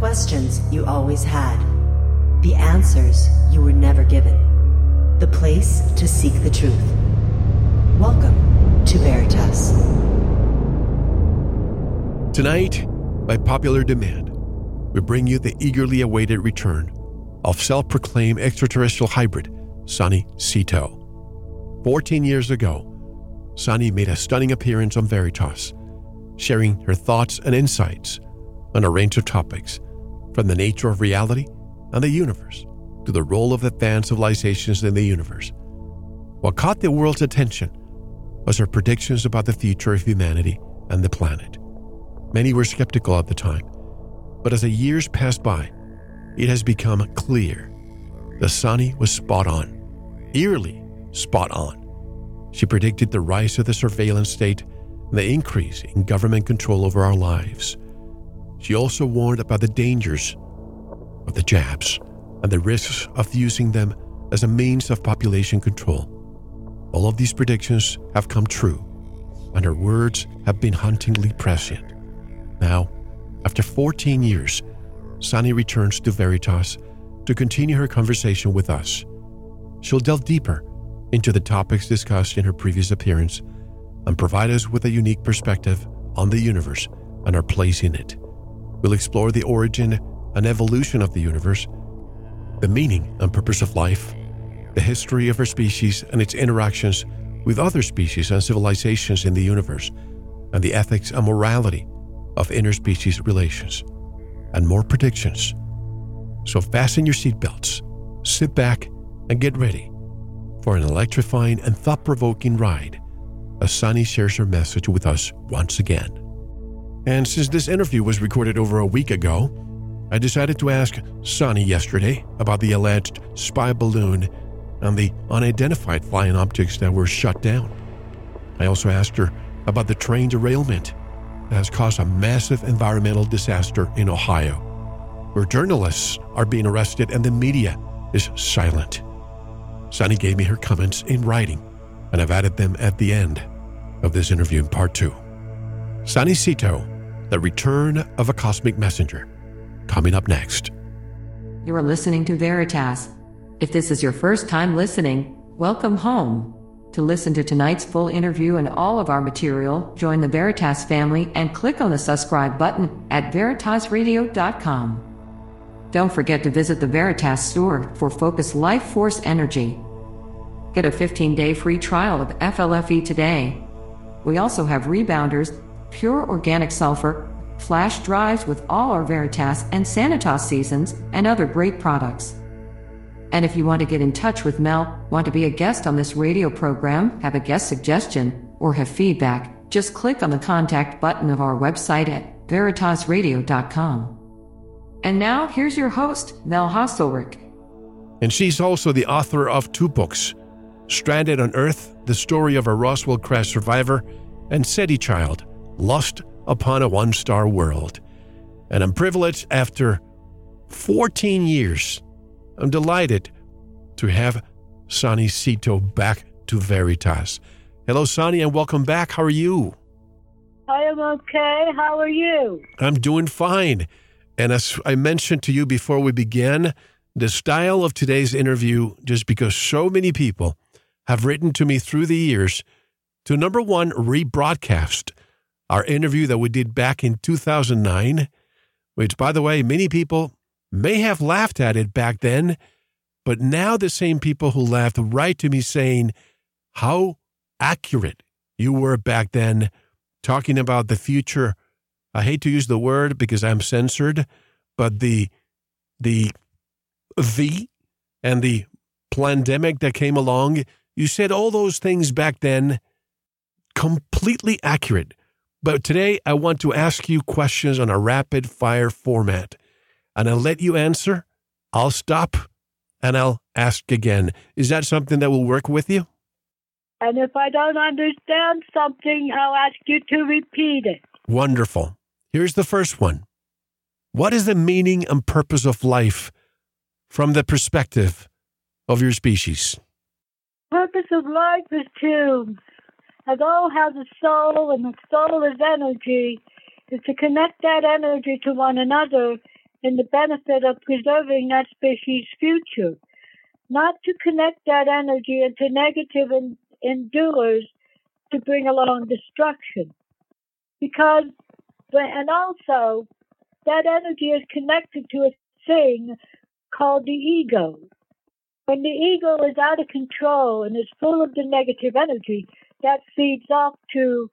questions you always had, the answers you were never given, the place to seek the truth. Welcome to Veritas. Tonight, by popular demand, we bring you the eagerly awaited return of self proclaimed extraterrestrial hybrid Sonny Sito. 14 years ago, Sonny made a stunning appearance on Veritas, sharing her thoughts and insights on a range of topics, from the nature of reality and the universe to the role of advanced civilizations in the universe. What caught the world's attention was her predictions about the future of humanity and the planet. Many were skeptical at the time, but as the years passed by, it has become clear the Sonny was spot on, eerily spot on. She predicted the rise of the surveillance state and the increase in government control over our lives. She also warned about the dangers of the jabs and the risks of using them as a means of population control. All of these predictions have come true, and her words have been hauntingly prescient. Now, after 14 years, Sonny returns to Veritas to continue her conversation with us. She'll delve deeper into the topics discussed in her previous appearance and provide us with a unique perspective on the universe and our place in it. We'll explore the origin and evolution of the universe, the meaning and purpose of life, the history of our species and its interactions with other species and civilizations in the universe, and the ethics and morality of interspecies relations, and more predictions. So fasten your seatbelts, sit back, and get ready for an electrifying and thought provoking ride as Sonny shares her message with us once again. And since this interview was recorded over a week ago, I decided to ask Sonny yesterday about the alleged spy balloon and the unidentified flying objects that were shut down. I also asked her about the train derailment that has caused a massive environmental disaster in Ohio, where journalists are being arrested and the media is silent. Sonny gave me her comments in writing, and I've added them at the end of this interview in part two. Sonny Sito, The Return of a Cosmic Messenger, coming up next. You are listening to Veritas. If this is your first time listening, welcome home. To listen to tonight's full interview and all of our material, join the Veritas family and click on the subscribe button at veritasradio.com. Don't forget to visit the Veritas store for Focus Life Force Energy. Get a 15 day free trial of FLFE today. We also have rebounders, pure organic sulfur, flash drives with all our Veritas and Sanitas seasons, and other great products. And if you want to get in touch with Mel, want to be a guest on this radio program, have a guest suggestion, or have feedback, just click on the contact button of our website at veritasradio.com. And now, here's your host, Mel Hostelrick. And she's also the author of two books Stranded on Earth, the story of a Roswell crash survivor, and SETI Child, Lost Upon a One Star World. And I'm privileged after 14 years, I'm delighted to have Sonny Sito back to Veritas. Hello, Sonny, and welcome back. How are you? I am okay. How are you? I'm doing fine. And as I mentioned to you before we began, the style of today's interview, just because so many people have written to me through the years to number one, rebroadcast our interview that we did back in 2009, which, by the way, many people may have laughed at it back then, but now the same people who laughed write to me saying how accurate you were back then, talking about the future I hate to use the word because I'm censored, but the the the and the pandemic that came along, you said all those things back then completely accurate. But today I want to ask you questions on a rapid fire format. And I'll let you answer. I'll stop and I'll ask again. Is that something that will work with you? And if I don't understand something, I'll ask you to repeat it. Wonderful. Here's the first one What is the meaning and purpose of life from the perspective of your species? Purpose of life is to, as all has a soul and the soul is energy, is to connect that energy to one another in the benefit of preserving that species' future, not to connect that energy into negative en- endures to bring along destruction. Because, and also, that energy is connected to a thing called the ego. When the ego is out of control and is full of the negative energy, that feeds off to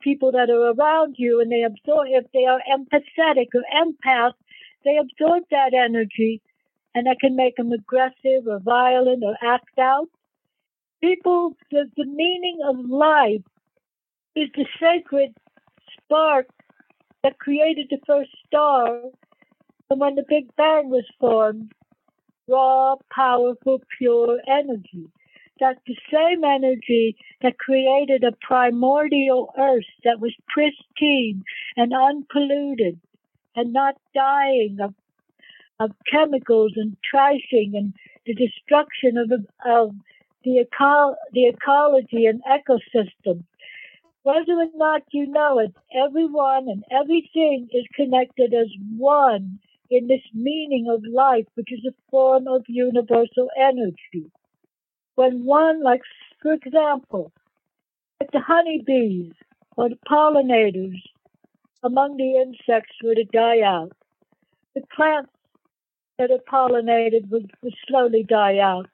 people that are around you and they absorb, if they are empathetic or empath, they absorb that energy and that can make them aggressive or violent or act out. People, the, the meaning of life is the sacred spark that created the first star. And when the Big Bang was formed, raw, powerful, pure energy. That's the same energy that created a primordial earth that was pristine and unpolluted and not dying of, of chemicals and trashing and the destruction of, of the, eco- the ecology and ecosystem. Whether or not you know it, everyone and everything is connected as one in this meaning of life, which is a form of universal energy. When one, like, for example, like the honeybees or the pollinators among the insects were to die out, the plants that are pollinated would, would slowly die out.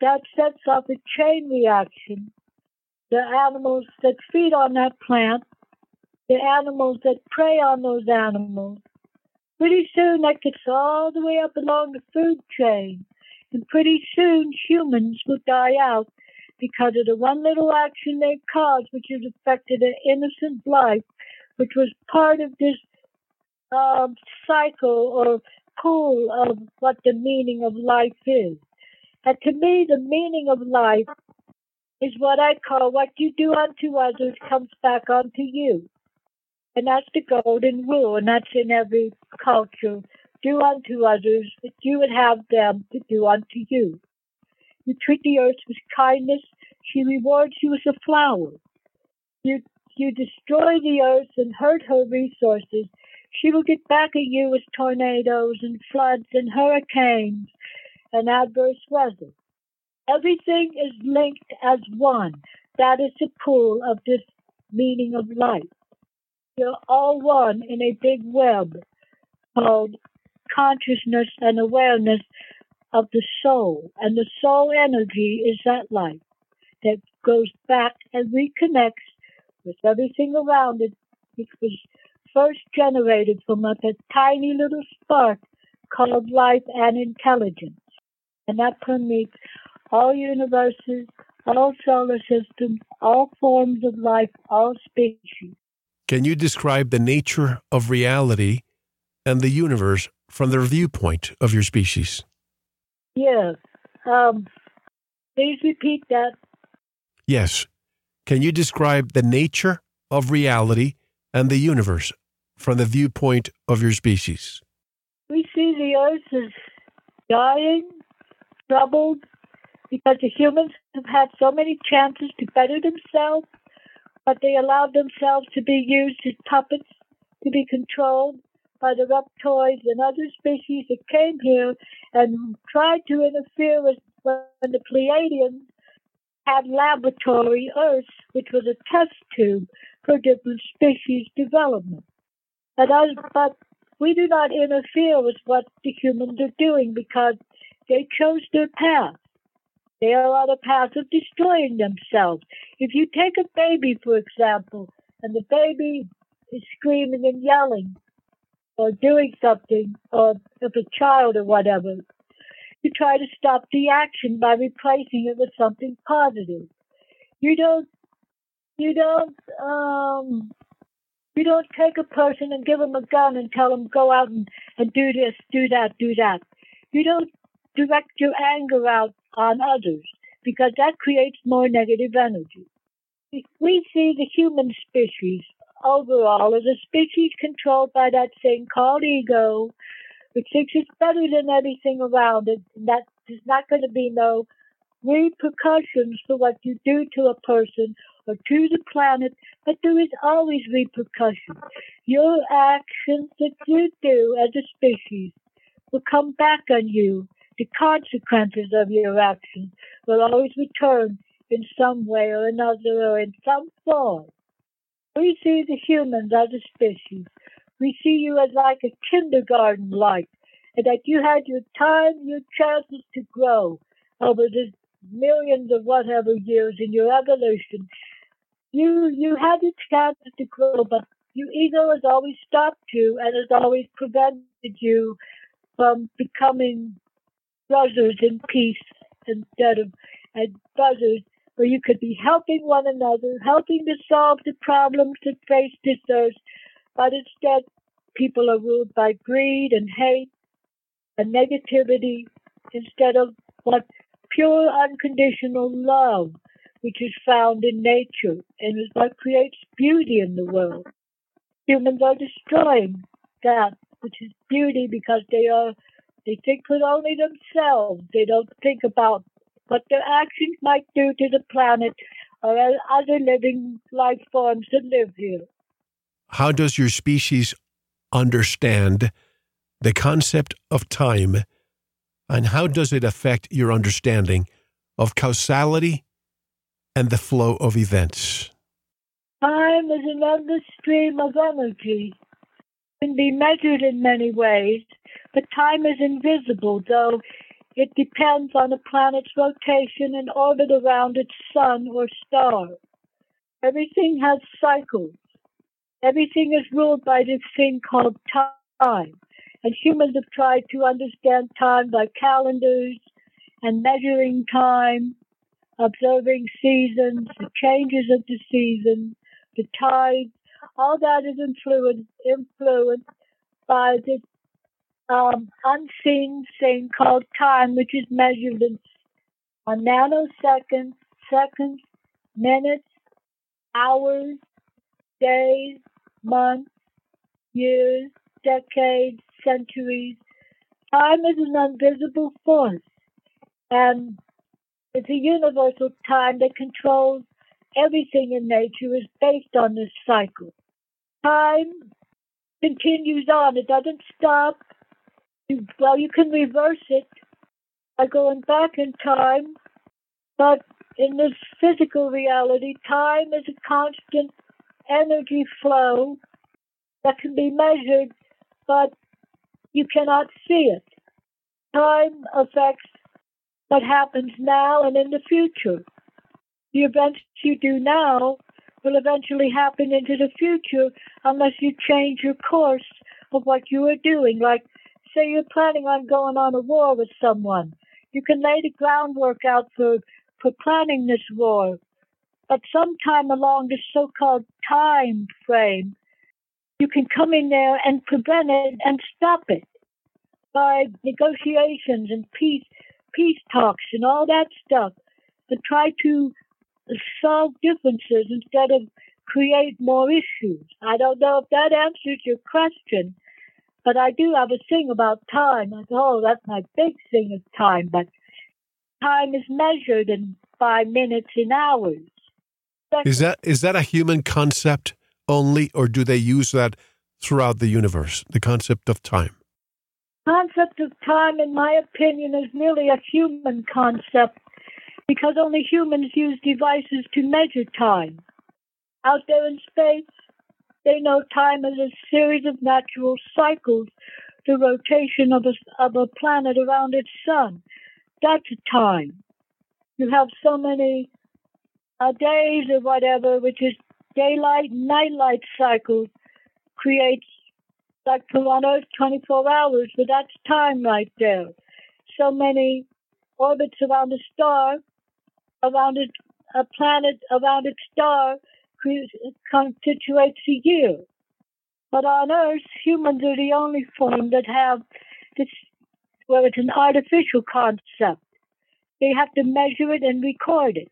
That sets off a chain reaction. The animals that feed on that plant, the animals that prey on those animals, Pretty soon that gets all the way up along the food chain. And pretty soon humans will die out because of the one little action they caused, which has affected an innocent life, which was part of this um, cycle or pool of what the meaning of life is. And to me, the meaning of life is what I call what you do unto others comes back unto you. And that's the golden rule, and that's in every culture. Do unto others that you would have them to do unto you. You treat the earth with kindness, she rewards you as a flower. You, you destroy the earth and hurt her resources, she will get back at you with tornadoes and floods and hurricanes and adverse weather. Everything is linked as one. That is the pool of this meaning of life. You're all one in a big web called consciousness and awareness of the soul. And the soul energy is that light that goes back and reconnects with everything around it, which was first generated from a, tiny little spark called life and intelligence. And that permeates all universes, all solar systems, all forms of life, all species. Can you describe the nature of reality and the universe from the viewpoint of your species? Yes. Um, please repeat that. Yes. Can you describe the nature of reality and the universe from the viewpoint of your species? We see the earth as dying, troubled, because the humans have had so many chances to better themselves but they allowed themselves to be used as puppets to be controlled by the reptoids and other species that came here and tried to interfere with when the Pleiadians had laboratory Earth, which was a test tube for different species development. But, as, but we do not interfere with what the humans are doing because they chose their path. They are on a path of destroying themselves. If you take a baby, for example, and the baby is screaming and yelling or doing something, or if a child or whatever, you try to stop the action by replacing it with something positive. You don't, you don't, um, you don't take a person and give them a gun and tell them go out and, and do this, do that, do that. You don't direct your anger out on others because that creates more negative energy. We see the human species overall as a species controlled by that thing called ego, which thinks it's better than everything around it, and that there's not going to be no repercussions for what you do to a person or to the planet, but there is always repercussion. Your actions that you do as a species will come back on you. The consequences of your actions will always return in some way or another or in some form. We see the humans as a species. We see you as like a kindergarten light, and that you had your time, your chances to grow over the millions of whatever years in your evolution. You you had your chances to grow, but your ego has always stopped you and has always prevented you from becoming brothers in peace instead of and brothers where you could be helping one another, helping to solve the problems that face earth, but instead people are ruled by greed and hate and negativity instead of what pure unconditional love, which is found in nature and is what creates beauty in the world. Humans are destroying that which is beauty because they are they think for only themselves. They don't think about what their actions might do to the planet or other living life forms that live here. How does your species understand the concept of time, and how does it affect your understanding of causality and the flow of events? Time is an endless stream of energy. It can be measured in many ways, but time is invisible, though it depends on a planet's rotation and orbit around its sun or star. Everything has cycles. Everything is ruled by this thing called time. And humans have tried to understand time by calendars and measuring time, observing seasons, the changes of the season, the tides. All that is influenced, influenced by this um, unseen thing called time, which is measured in on nanoseconds, seconds, minutes, hours, days, months, years, decades, centuries. Time is an invisible force, and it's a universal time that controls everything in nature is based on this cycle. Time continues on. It doesn't stop well, you can reverse it by going back in time, but in this physical reality, time is a constant energy flow that can be measured, but you cannot see it. Time affects what happens now and in the future. The events you do now will eventually happen into the future unless you change your course of what you are doing. Like say you're planning on going on a war with someone. You can lay the groundwork out for, for planning this war. But sometime along this so-called time frame, you can come in there and prevent it and stop it by negotiations and peace, peace talks and all that stuff, and try to solve differences instead of create more issues. I don't know if that answers your question, but I do have a thing about time. I go, oh, that's my big thing is time. But time is measured in by minutes and hours. Is that is that a human concept only, or do they use that throughout the universe? The concept of time. Concept of time, in my opinion, is merely a human concept because only humans use devices to measure time. Out there in space, they know time as a series of natural cycles, the rotation of a, of a planet around its sun. That's time. You have so many uh, days or whatever, which is daylight nightlight cycles, creates like on Earth 24 hours, but that's time right there. So many orbits around a star, around a, a planet, around its star, constitutes a year. But on Earth, humans are the only form that have this, well, it's an artificial concept. They have to measure it and record it.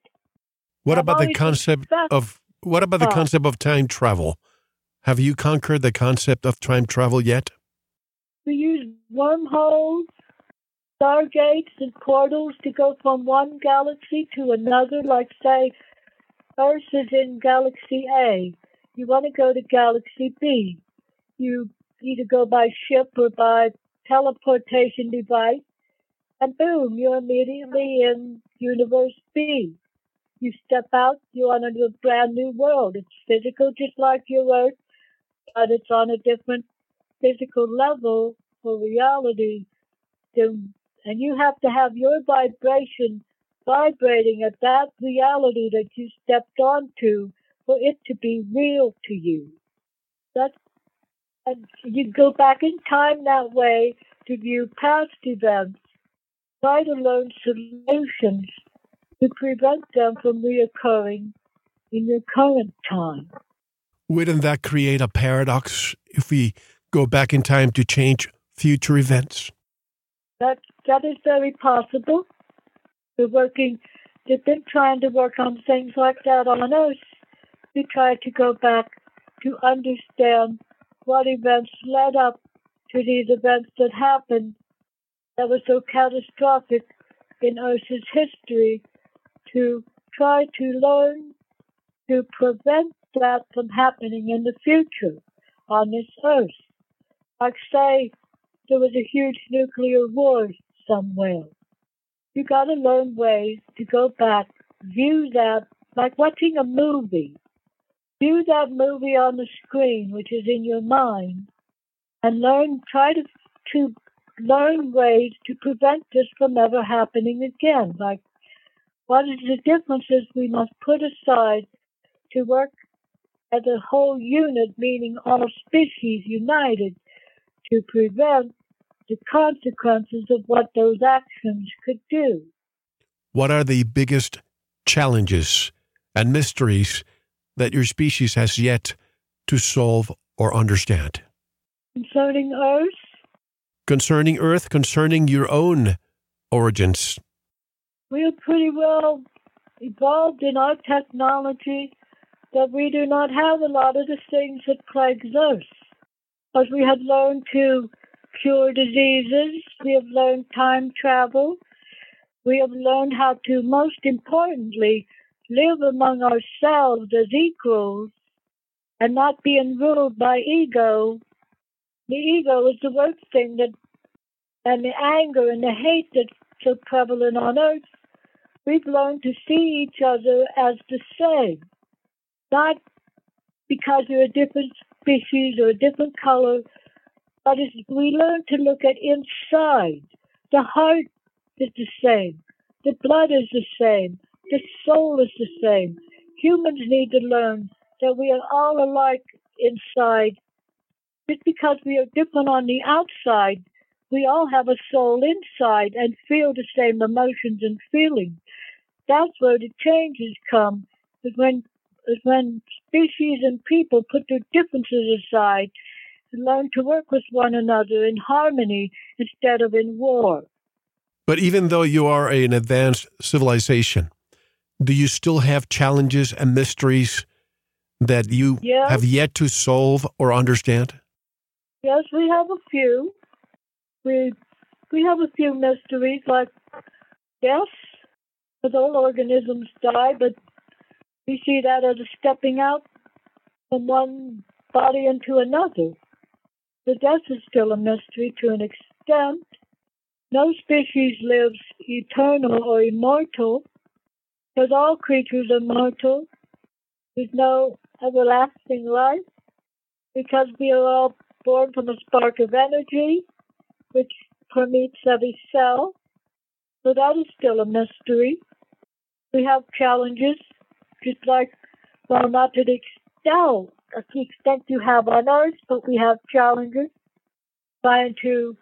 What about the concept of what about the concept of time travel? Have you conquered the concept of time travel yet? We use wormholes, stargates, and portals to go from one galaxy to another, like say Earth is in Galaxy A. You want to go to Galaxy B. You either go by ship or by teleportation device, and boom, you're immediately in Universe B. You step out, you're on a brand new world. It's physical, just like your Earth, but it's on a different physical level for reality. And you have to have your vibration vibrating at that reality that you stepped onto for it to be real to you. That's and you go back in time that way to view past events, try to learn solutions to prevent them from reoccurring in your current time. Wouldn't that create a paradox if we go back in time to change future events? That that is very possible. We're working. They've been trying to work on things like that on Earth. We try to go back to understand what events led up to these events that happened that were so catastrophic in Earth's history to try to learn to prevent that from happening in the future on this Earth. Like, say, there was a huge nuclear war somewhere. You got to learn ways to go back, view that, like watching a movie. View that movie on the screen, which is in your mind, and learn, try to, to learn ways to prevent this from ever happening again. Like, what is the differences we must put aside to work as a whole unit, meaning all species united, to prevent the consequences of what those actions could do. What are the biggest challenges and mysteries that your species has yet to solve or understand? Concerning Earth? Concerning Earth, concerning your own origins. We are pretty well evolved in our technology that we do not have a lot of the things that plagues us. But we have learned to cure diseases. We have learned time travel. We have learned how to, most importantly, live among ourselves as equals and not being ruled by ego. The ego is the worst thing that, and the anger and the hate that's so prevalent on earth. We've learned to see each other as the same, not because you're a different species or a different color, but as we learn to look at inside, the heart is the same, the blood is the same, the soul is the same. Humans need to learn that we are all alike inside. Just because we are different on the outside, we all have a soul inside and feel the same emotions and feelings. That's where the changes come, is when, is when species and people put their differences aside learn to work with one another in harmony instead of in war. But even though you are an advanced civilization, do you still have challenges and mysteries that you yes. have yet to solve or understand? Yes, we have a few. We we have a few mysteries like yes, because all organisms die, but we see that as a stepping out from one body into another. Death is still a mystery to an extent. No species lives eternal or immortal, because all creatures are mortal. There's no everlasting life, because we are all born from a spark of energy, which permeates every cell. So that is still a mystery. We have challenges, just like, well, not to the extent to the extent you have on Earth, but we have challenges trying to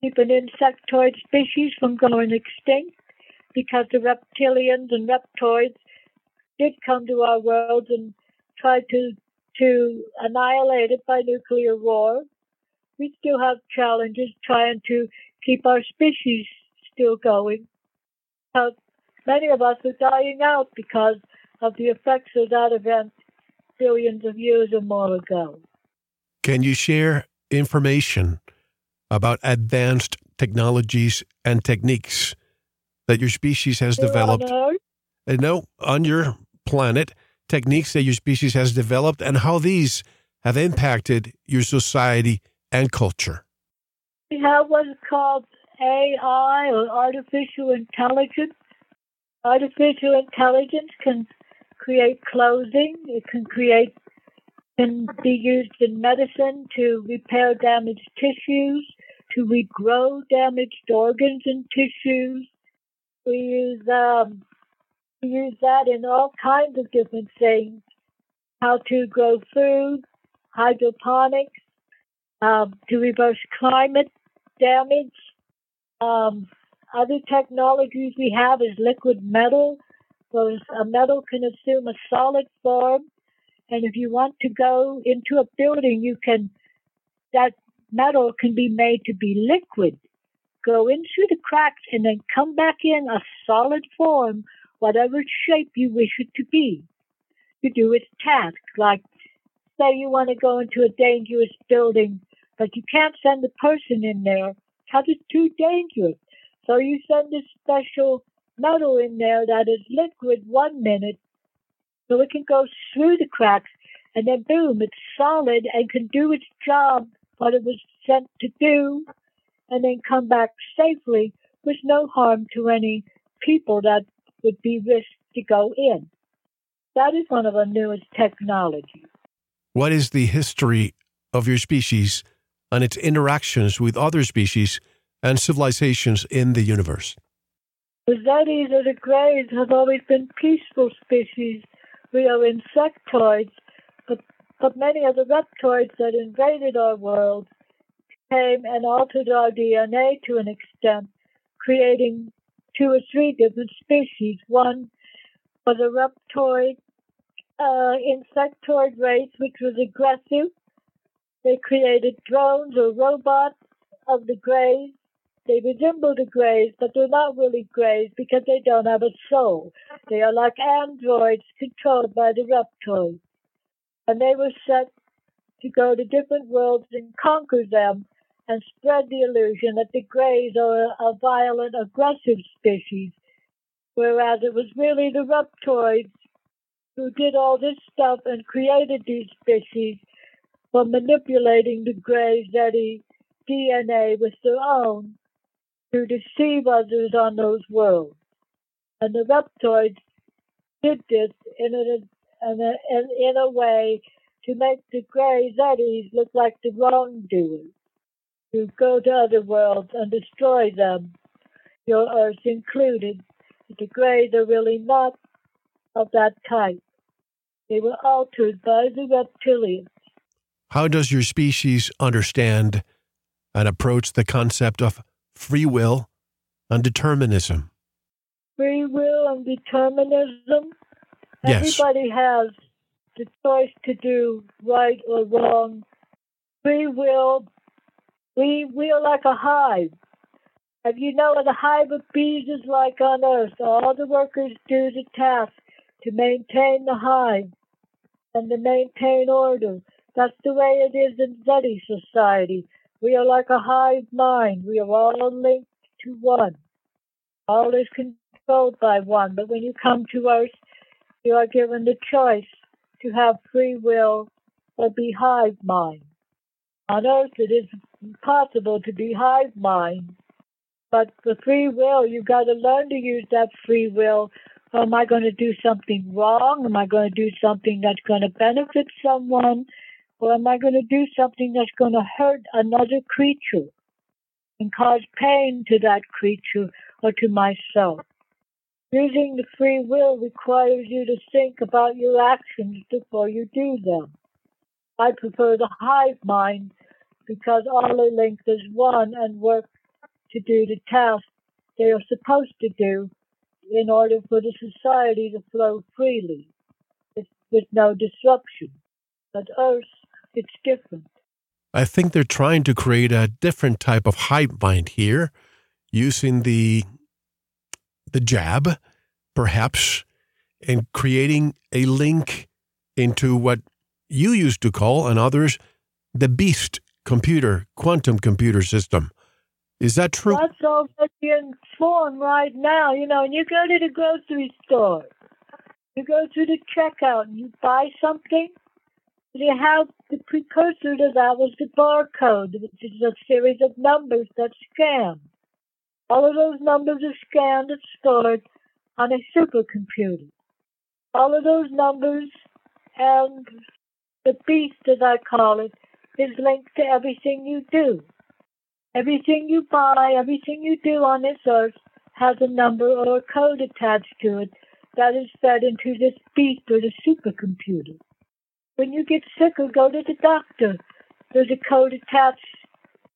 keep an insectoid species from going extinct because the reptilians and reptoids did come to our world and tried to to annihilate it by nuclear war. We still have challenges trying to keep our species still going. Now, many of us are dying out because of the effects of that event billions of years or more ago. Can you share information about advanced technologies and techniques that your species has developed? On Earth, Uh, no, on your planet, techniques that your species has developed, and how these have impacted your society and culture? We have what's called AI or artificial intelligence. Artificial intelligence can create clothing, it can create can be used in medicine to repair damaged tissues, to regrow damaged organs and tissues. We use um, we use that in all kinds of different things. How to grow food, hydroponics, um, to reverse climate damage. Um, other technologies we have is liquid metal. So a metal can assume a solid form and if you want to go into a building, you can, that metal can be made to be liquid, go in through the cracks and then come back in a solid form, whatever shape you wish it to be, to do its task. Like, say you want to go into a dangerous building, but you can't send a person in there because it's too dangerous. So you send a special metal in there that is liquid one minute so it can go through the cracks and then boom, it's solid and can do its job, what it was sent to do, and then come back safely with no harm to any people that would be risked to go in. That is one of the newest technologies. What is the history of your species and its interactions with other species and civilizations in the universe? The Zetis or the Greys have always been peaceful species we are insectoids, but, but many of the reptoids that invaded our world came and altered our DNA to an extent, creating two or three different species. One was a reptoid, uh, insectoid race, which was aggressive. They created drones or robots of the greys they resemble the Greys, but they're not really Greys because they don't have a soul. They are like androids controlled by the reptoids. And they were set to go to different worlds and conquer them and spread the illusion that the Greys are a, a violent, aggressive species, whereas it was really the reptoids who did all this stuff and created these species for manipulating the Greys' DNA with their own to deceive others on those worlds. And the reptoids did this in a, in a, in a way to make the Grey Zetis look like the wrongdoers, to go to other worlds and destroy them, your Earth included. The Greys are really not of that type. They were altered by the reptilians. How does your species understand and approach the concept of free will and determinism? Free will and determinism. Yes. Everybody has the choice to do right or wrong. Free will. We we are like a hive. If you know what a hive of bees is like on Earth, all the workers do the task to maintain the hive and to maintain order. That's the way it is in Zeti society. We are like a hive mind. We are all linked to one. All is controlled by one. But when you come to Earth, you are given the choice to have free will or be hive mind. On Earth, it is impossible to be hive mind. But for free will, you've got to learn to use that free will. Am I going to do something wrong? Am I going to do something that's going to benefit someone? Or am I going to do something that's going to hurt another creature and cause pain to that creature or to myself? Using the free will requires you to think about your actions before you do them. I prefer the hive mind because all are linked as one and work to do the task they are supposed to do in order for the society to flow freely with no disruption. But Earth it's different. I think they're trying to create a different type of hive mind here, using the the jab, perhaps, and creating a link into what you used to call and others the beast computer, quantum computer system. Is that true? That's already in form right now. You know, and you go to the grocery store. You go to the checkout and you buy something. You have the precursor to that was the barcode, which is a series of numbers that scan. All of those numbers are scanned and stored on a supercomputer. All of those numbers and the beast, as I call it, is linked to everything you do. Everything you buy, everything you do on this earth has a number or a code attached to it that is fed into this beast or the supercomputer. When you get sick or go to the doctor, there's a code attached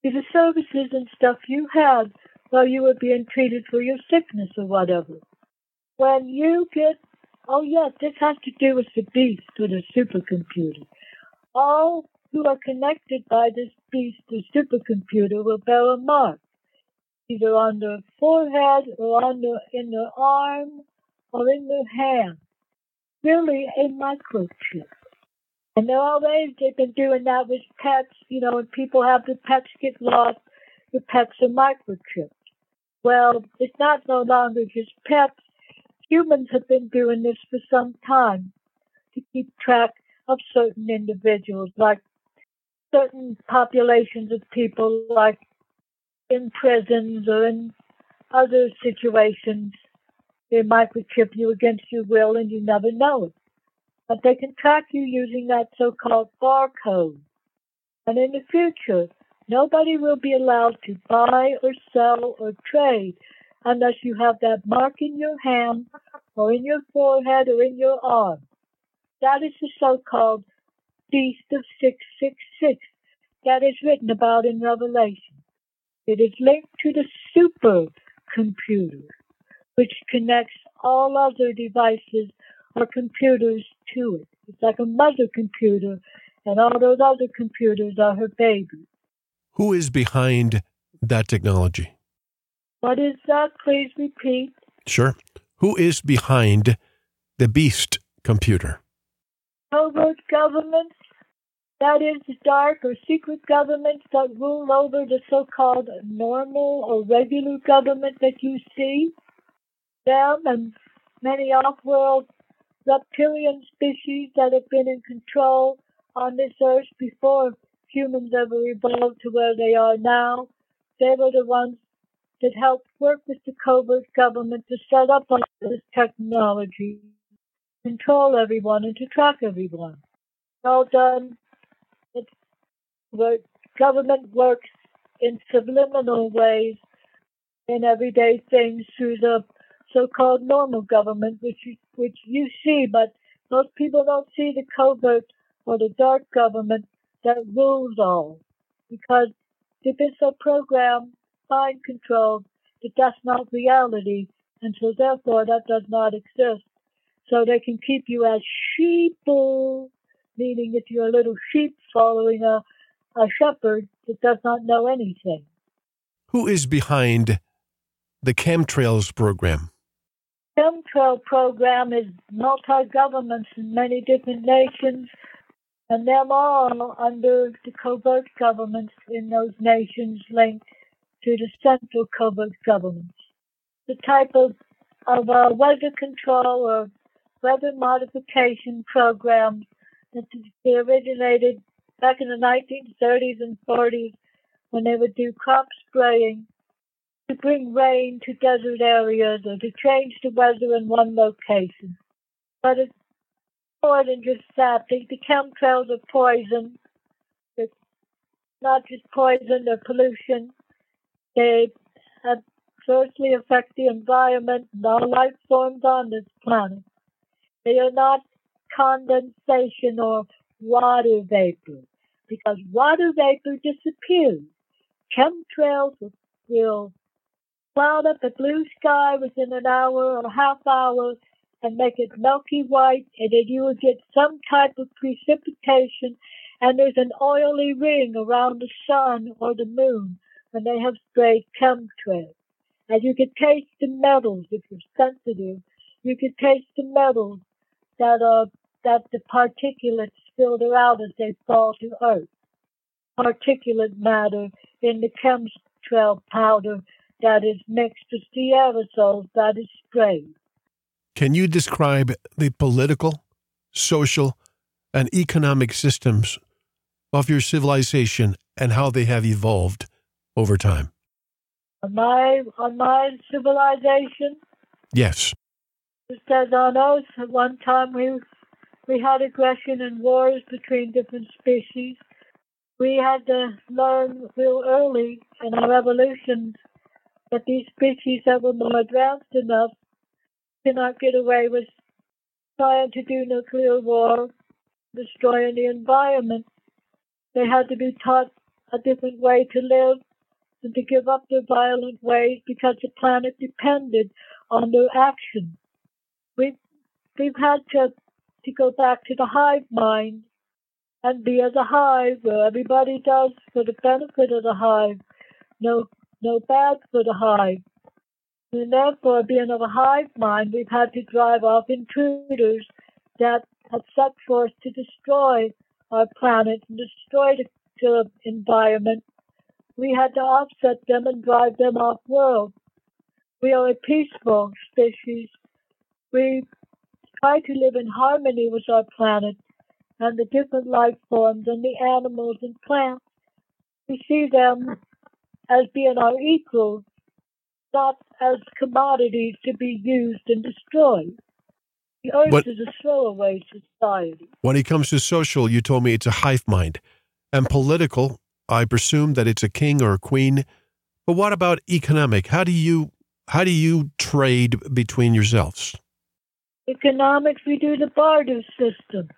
to the services and stuff you had while you were being treated for your sickness or whatever. When you get, oh yes, this has to do with the beast or the supercomputer. All who are connected by this beast, the supercomputer, will bear a mark, either on their forehead or on their, in their arm or in their hand. Really a microchip. And they're always, they've been doing that with pets, you know, when people have their pets get lost, the pets are microchipped. Well, it's not no longer just pets. Humans have been doing this for some time to keep track of certain individuals, like certain populations of people, like in prisons or in other situations. They microchip you against your will and you never know it. But they can track you using that so-called barcode. And in the future, nobody will be allowed to buy or sell or trade unless you have that mark in your hand or in your forehead or in your arm. That is the so-called beast of 666 that is written about in Revelation. It is linked to the supercomputer, which connects all other devices or computers to it. It's like a mother computer, and all those other computers are her babies. Who is behind that technology? What is that? Please repeat. Sure. Who is behind the beast computer? Covert governments, that is, dark or secret governments that rule over the so called normal or regular government that you see. Them and many off world reptilian species that have been in control on this earth before humans ever evolved to where they are now. They were the ones that helped work with the covert government to set up all this technology, control everyone, and to track everyone. All done. It's government works in subliminal ways in everyday things through the so-called normal government, which you, which you see, but most people don't see the covert or the dark government that rules all, because they've been so programmed, mind controlled, that that's not reality, and so therefore that does not exist. So they can keep you as sheeple, meaning that you're a little sheep following a, a shepherd that does not know anything. Who is behind the chemtrails program? Chemtrail program is multi-governments in many different nations, and them all under the covert governments in those nations linked to the central covert governments. The type of, of uh, weather control or weather modification programs that originated back in the 1930s and 40s when they would do crop spraying to bring rain to desert areas or to change the weather in one location. But it's more than just that. The, the chemtrails are poison. It's not just poison or pollution. They adversely affect the environment and all life forms on this planet. They are not condensation or water vapor because water vapor disappears. Chemtrails will cloud up the blue sky within an hour or a half hour and make it milky white, and then you will get some type of precipitation, and there's an oily ring around the sun or the moon when they have sprayed chemtrails. And you can taste the metals if you're sensitive. You can taste the metals that are that the particulates filter out as they fall to earth. Particulate matter in the chemtrail powder that is mixed with the aerosols that is sprayed. Can you describe the political, social, and economic systems of your civilization and how they have evolved over time? On my, on my civilization, Yes. it says on Earth, at one time we, we had aggression and wars between different species. We had to learn real early in our evolution that these species that were more advanced enough cannot get away with trying to do nuclear war, destroying the environment. They had to be taught a different way to live and to give up their violent ways because the planet depended on their action. We've, we've had to, to go back to the hive mind and be as a hive where everybody does for the benefit of the hive. No, no bad for the hive. And therefore, being of a hive mind, we've had to drive off intruders that have set forth to destroy our planet and destroy the, the environment. We had to offset them and drive them off world. We are a peaceful species. We try to live in harmony with our planet and the different life forms and the animals and plants. We see them as being our equals, not as commodities to be used and destroyed. The earth But- is a throwaway society. When it comes to social, you told me it's a hive mind. And political, I presume that it's a king or a queen. But what about economic? How do you how do you trade between yourselves? Economics, we do the barter system.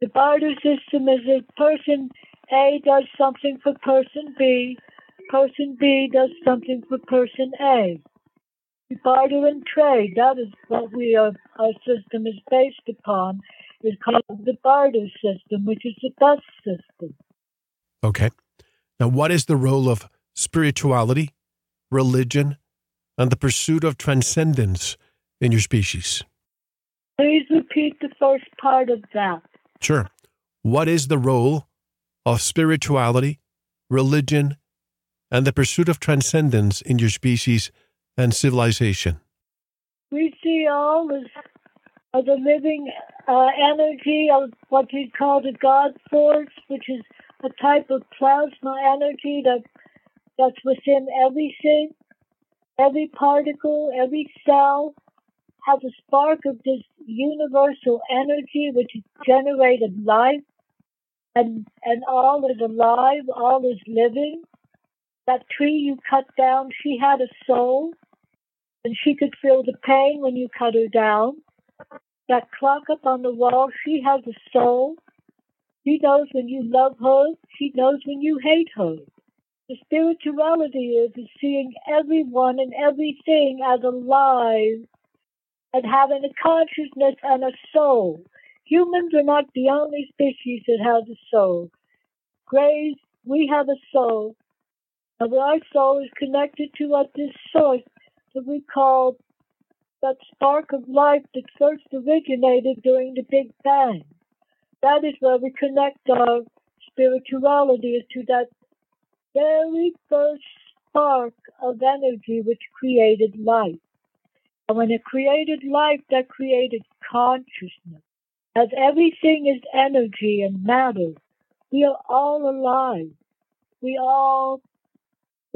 The barter system is a person A does something for person B, person B does something for person A. We barter and trade. That is what we are, our system is based upon. It's called the barter system, which is the best system. Okay. Now, what is the role of spirituality, religion, and the pursuit of transcendence in your species? Please repeat the first part of that. Sure. What is the role of spirituality, religion, and the pursuit of transcendence in your species and civilization? We see all as, as a living uh, energy of what you'd call the God force, which is a type of plasma energy that that's within everything. Every particle, every cell has a spark of this universal energy which generated life, and and all is alive, all is living. That tree you cut down, she had a soul and she could feel the pain when you cut her down. That clock up on the wall, she has a soul. She knows when you love her. She knows when you hate her. The spirituality is, is seeing everyone and everything as alive and having a consciousness and a soul. Humans are not the only species that has a soul. Greys, we have a soul. And our soul is connected to what this source that we call that spark of life that first originated during the Big Bang. That is where we connect our spirituality to that very first spark of energy which created life. And when it created life, that created consciousness. As everything is energy and matter, we are all alive. We all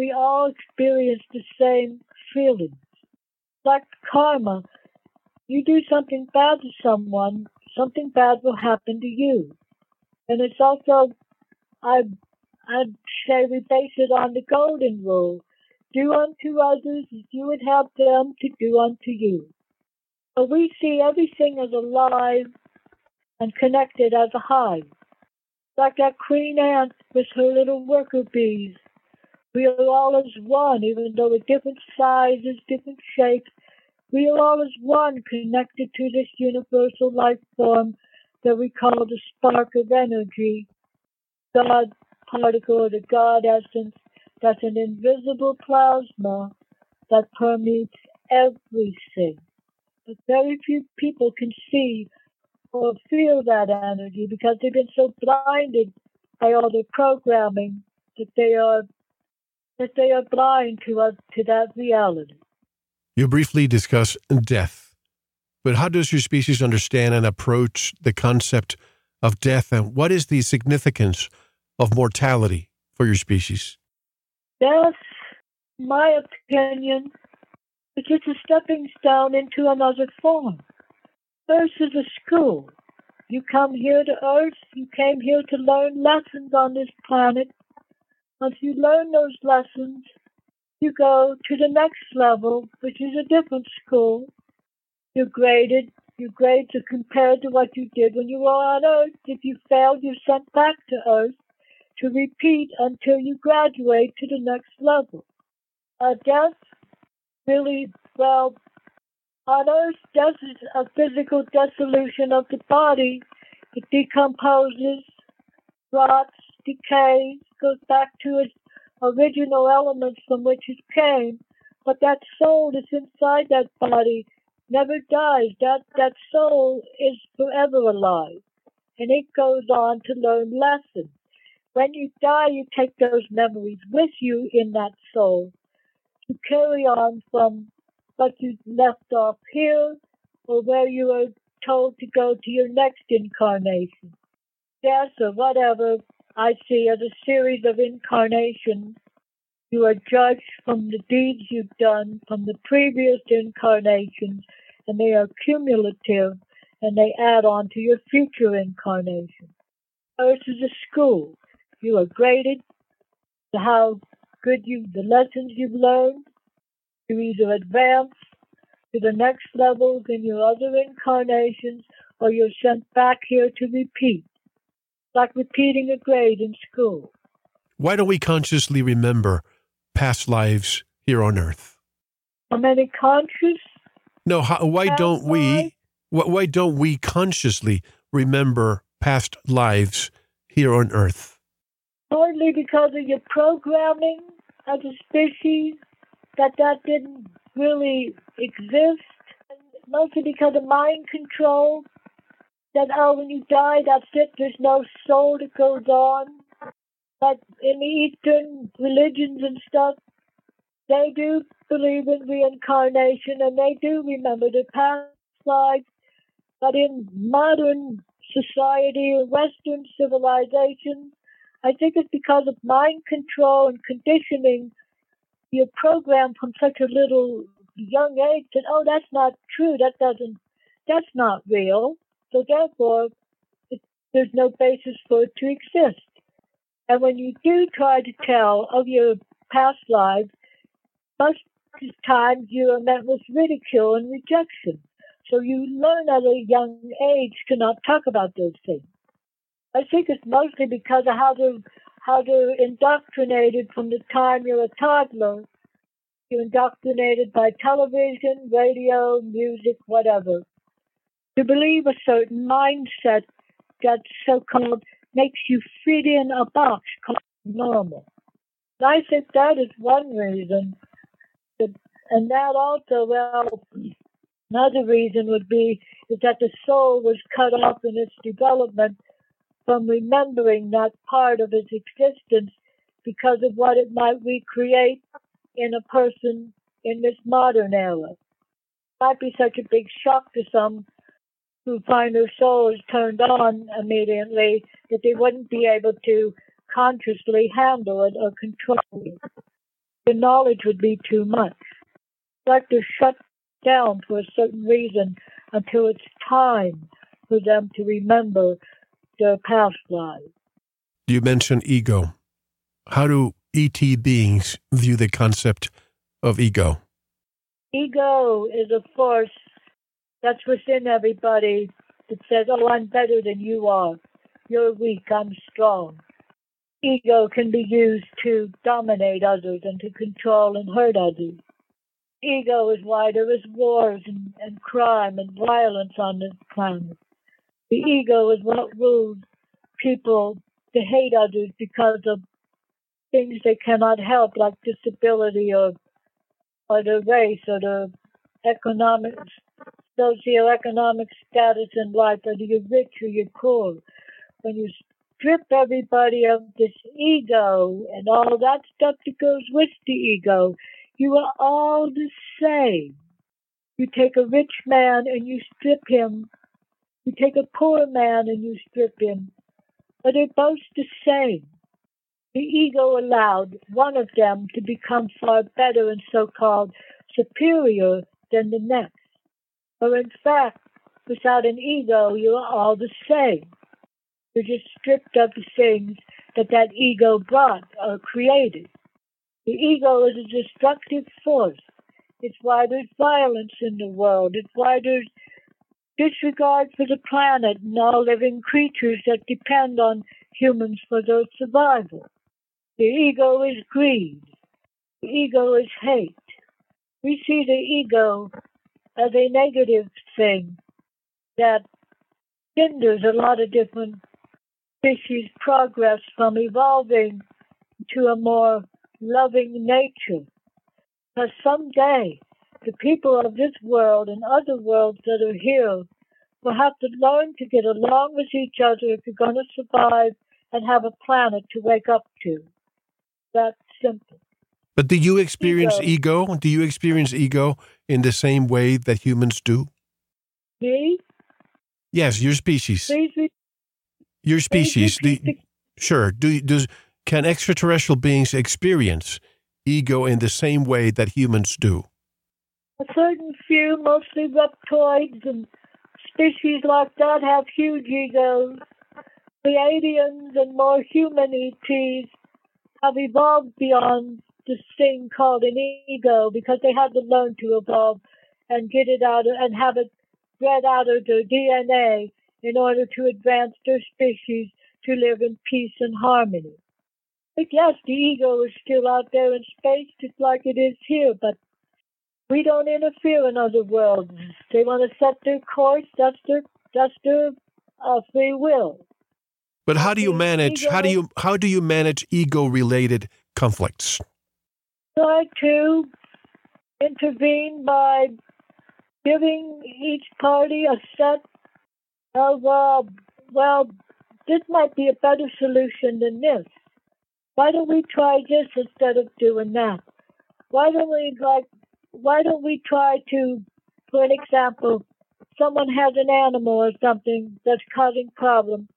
we all experience the same feelings. Like karma, you do something bad to someone, something bad will happen to you. And it's also, I, I'd say we base it on the golden rule. Do unto others as you would have them to do unto you. So we see everything as alive and connected as a hive. Like that queen ant with her little worker bees. We are all as one, even though we're different sizes, different shapes. We are all as one, connected to this universal life form that we call the spark of energy, God particle, the God essence. That's an invisible plasma that permeates everything. But very few people can see or feel that energy because they've been so blinded by all their programming that they are that they are blind to us to that reality. You briefly discuss death. but how does your species understand and approach the concept of death, and what is the significance of mortality for your species? Death, my opinion, is just a stepping stone into another form. Earth is a school. You come here to Earth, you came here to learn lessons on this planet. Once you learn those lessons, you go to the next level, which is a different school. You're graded. Your grades are compared to what you did when you were on Earth. If you failed, you're sent back to Earth to repeat until you graduate to the next level. Uh, death really, well, on Earth, death is a physical dissolution of the body. It decomposes, rots, decays, goes back to its original elements from which it came. But that soul that's inside that body never dies. That, that soul is forever alive. And it goes on to learn lessons. When you die, you take those memories with you in that soul to carry on from what you left off here or where you were told to go to your next incarnation. Death or whatever I see as a series of incarnations. You are judged from the deeds you've done from the previous incarnations, and they are cumulative and they add on to your future incarnation. Earth is a school. You are graded to how good you, the lessons you've learned. You either advance to the next levels in your other incarnations or you're sent back here to repeat like repeating a grade in school. Why don't we consciously remember past lives here on earth? How many conscious? No, how, why don't we? Why don't we consciously remember past lives here on earth? Partly because of your programming as a species, that that didn't really exist. Mostly because of mind control, that oh, when you die, that's it. There's no soul that goes on. But in Eastern religions and stuff, they do believe in reincarnation and they do remember the past lives. But in modern society or Western civilization, I think it's because of mind control and conditioning. You're programmed from such a little young age that, oh, that's not true. That doesn't, that's not real. So therefore, it, there's no basis for it to exist. And when you do try to tell of your past lives, most times you are met with ridicule and rejection. So you learn at a young age to not talk about those things. I think it's mostly because of how they're, how they're indoctrinated from the time you're a toddler. You're indoctrinated by television, radio, music, whatever to believe a certain mindset that so called makes you fit in a box called normal. And I think that is one reason. That, and that also, well, another reason would be is that the soul was cut off in its development from remembering that part of its existence because of what it might recreate in a person in this modern era. It might be such a big shock to some who find their souls turned on immediately that they wouldn't be able to consciously handle it or control it. The knowledge would be too much. Like to shut down for a certain reason until it's time for them to remember their past lives. You mentioned ego. How do ET beings view the concept of ego? Ego is a force that's within everybody that says, oh, I'm better than you are. You're weak, I'm strong. Ego can be used to dominate others and to control and hurt others. Ego is why there is wars and, and crime and violence on this planet. The ego is what rules people to hate others because of things they cannot help, like disability or or the race or the economic socioeconomic status in life, whether you're rich or you're poor. When you strip everybody of this ego and all that stuff that goes with the ego, you are all the same. You take a rich man and you strip him. You take a poor man and you strip him. But they're both the same. The ego allowed one of them to become far better and so called superior than the next. But in fact, without an ego, you are all the same. You're just stripped of the things that that ego brought or created. The ego is a destructive force. It's why there's violence in the world. It's why there's disregard for the planet and all living creatures that depend on humans for their survival. The ego is greed. The ego is hate. We see the ego as a negative thing that hinders a lot of different species' progress from evolving to a more loving nature. Because someday, the people of this world and other worlds that are here will have to learn to get along with each other if you're going to survive and have a planet to wake up to. That's simple. But do you experience ego? ego? Do you experience ego in the same way that humans do? Me? Yes, your species. Please, your species. Do, sure. Do does can extraterrestrial beings experience ego in the same way that humans do? A certain few, mostly reptoids and species like that, have huge egos. The aliens and more human ETs have evolved beyond this thing called an ego because they had to learn to evolve and get it out of, and have it bred out of their DNA in order to advance their species to live in peace and harmony. But yes, the ego is still out there in space just like it is here, but we don't interfere in other worlds. They want to set their course, that's their, that's their uh, free will. But how do you manage? How do you how do you manage ego related conflicts? Try to intervene by giving each party a set of uh, well, this might be a better solution than this. Why don't we try this instead of doing that? Why don't we like? Why don't we try to, for an example, someone has an animal or something that's causing problems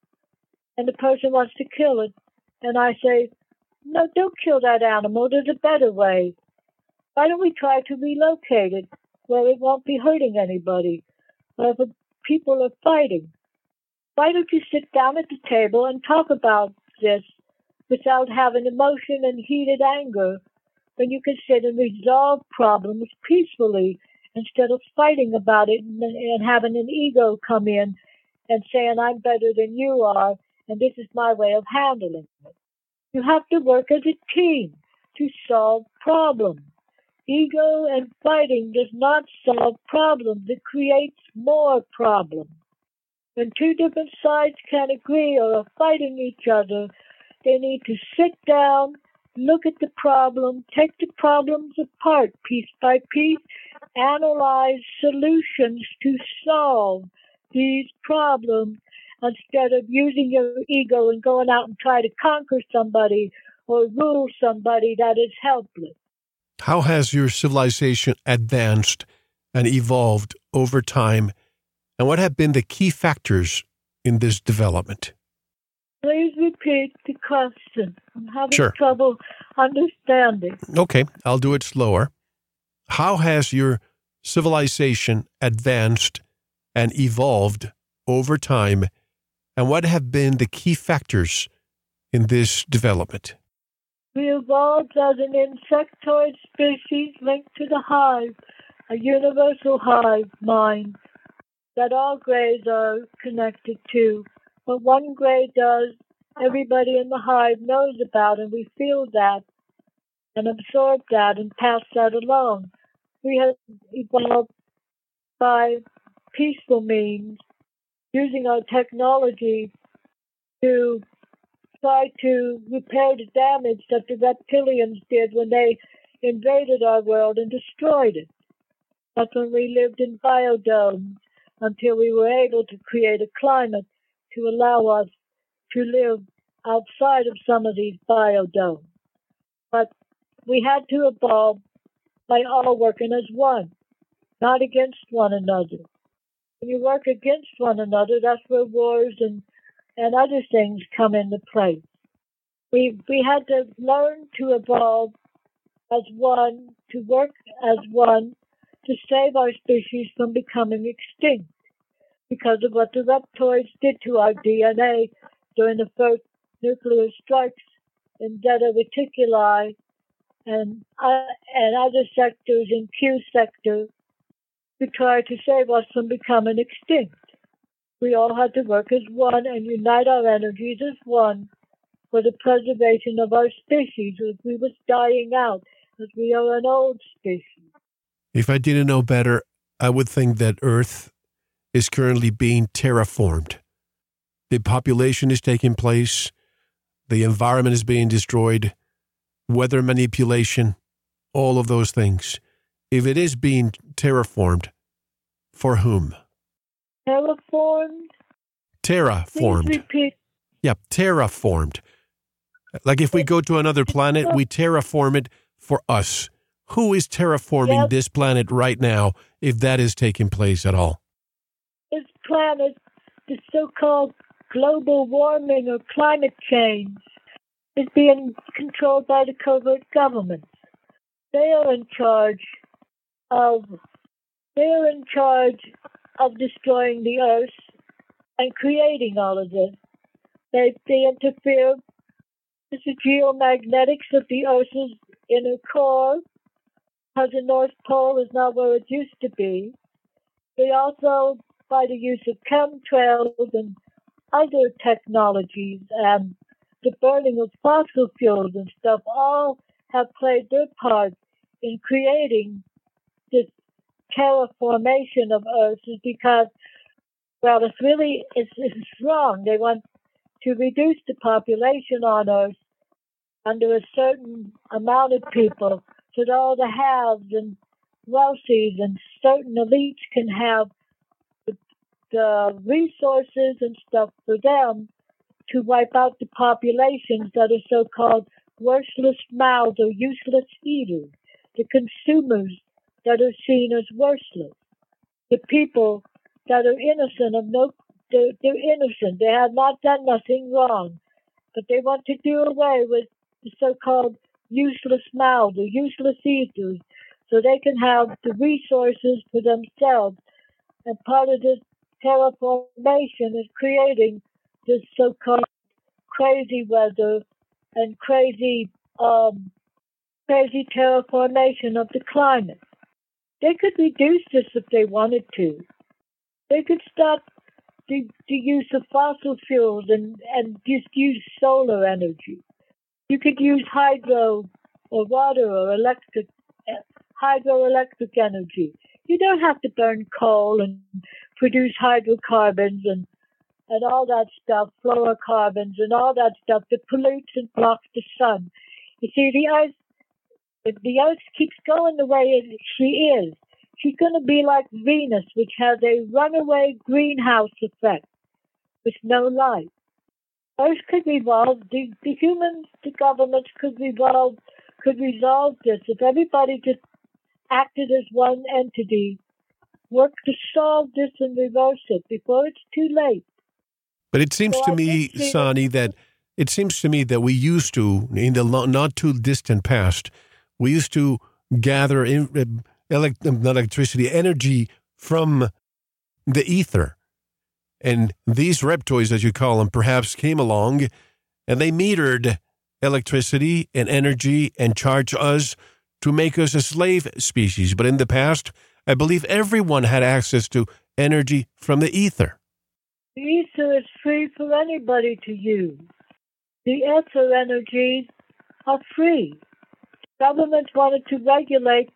and the person wants to kill it, and I say, no, don't kill that animal. There's a better way. Why don't we try to relocate it where it won't be hurting anybody? Where the people are fighting. Why don't you sit down at the table and talk about this without having emotion and heated anger when you can sit and resolve problems peacefully instead of fighting about it and, and having an ego come in and saying, I'm better than you are and this is my way of handling it. You have to work as a team to solve problems. Ego and fighting does not solve problems, it creates more problems. When two different sides can't agree or are fighting each other, they need to sit down, look at the problem, take the problems apart piece by piece, analyze solutions to solve these problems instead of using your ego and going out and try to conquer somebody or rule somebody that is helpless. How has your civilization advanced and evolved over time, and what have been the key factors in this development? Please repeat the question. I'm having sure. trouble understanding. Okay, I'll do it slower. How has your civilization advanced and evolved over time and what have been the key factors in this development? We evolved as an insectoid species linked to the hive, a universal hive mind that all greys are connected to. What one grey does, everybody in the hive knows about, and we feel that and absorb that and pass that along. We have evolved by peaceful means using our technology to try to repair the damage that the reptilians did when they invaded our world and destroyed it. That's when we lived in biodomes until we were able to create a climate to allow us to live outside of some of these biodomes. But we had to evolve by all working as one. not against one another. When you work against one another, that's where wars and, and other things come into play. We, we had to learn to evolve as one, to work as one, to save our species from becoming extinct because of what the reptoids did to our DNA during the first nuclear strikes in Zeta Reticuli and, uh, and other sectors in Q sector to try to save us from becoming extinct. We all had to work as one and unite our energies as one for the preservation of our species as we were dying out, as we are an old species. If I didn't know better, I would think that Earth is currently being terraformed. The population is taking place, the environment is being destroyed, weather manipulation, all of those things. If it is being terraformed, for whom? Terraformed? Terraformed. Yeah, terraformed. Like if we go to another planet, we terraform it for us. Who is terraforming Yep. this planet right now, if that is taking place at all? This planet, the so-called global warming or climate change, is being controlled by the covert governments. They are in charge of they are in charge of destroying the earth and creating all of this. They they interfere with the geomagnetics of the earth's inner core, because the North Pole is not where it used to be. They also, by the use of chemtrails and other technologies and the burning of fossil fuels and stuff, all have played their part in creating terraformation of Earth is because, well, it's really, it's, it's wrong. They want to reduce the population on Earth under a certain amount of people so that all the haves and wealthies and certain elites can have the, the resources and stuff for them to wipe out the populations that are so-called worthless mouths or useless eaters, the consumers that are seen as worthless, the people that are innocent of no, they're, they're innocent, they have not done nothing wrong, but they want to do away with the so-called useless mouths or useless eaters so they can have the resources for themselves. And part of this terraformation is creating this so-called crazy weather and crazy, um, crazy terraformation of the climate. They could reduce this if they wanted to. They could stop the, the use of fossil fuels and, and just use solar energy. You could use hydro or water or electric, hydroelectric energy. You don't have to burn coal and produce hydrocarbons and and all that stuff, fluorocarbons and all that stuff that pollutes and blocks the sun. You see, the Earth, if the Earth keeps going the way it, she is, she's going to be like Venus, which has a runaway greenhouse effect with no light. Earth could revolve, the, the humans, the governments could revolve, could resolve this if everybody just acted as one entity, work to solve this and reverse it before it's too late. But it seems Well, to I me, Sonny, that it seems to me that we used to, in the not too distant past, we used to gather uh, elect- not electricity, energy from the ether. And these reptoids, as you call them, perhaps came along and they metered electricity and energy and charged us to make us a slave species. But in the past, I believe everyone had access to energy from the ether. The ether is free for anybody to use. The ether energies are free. Governments wanted to regulate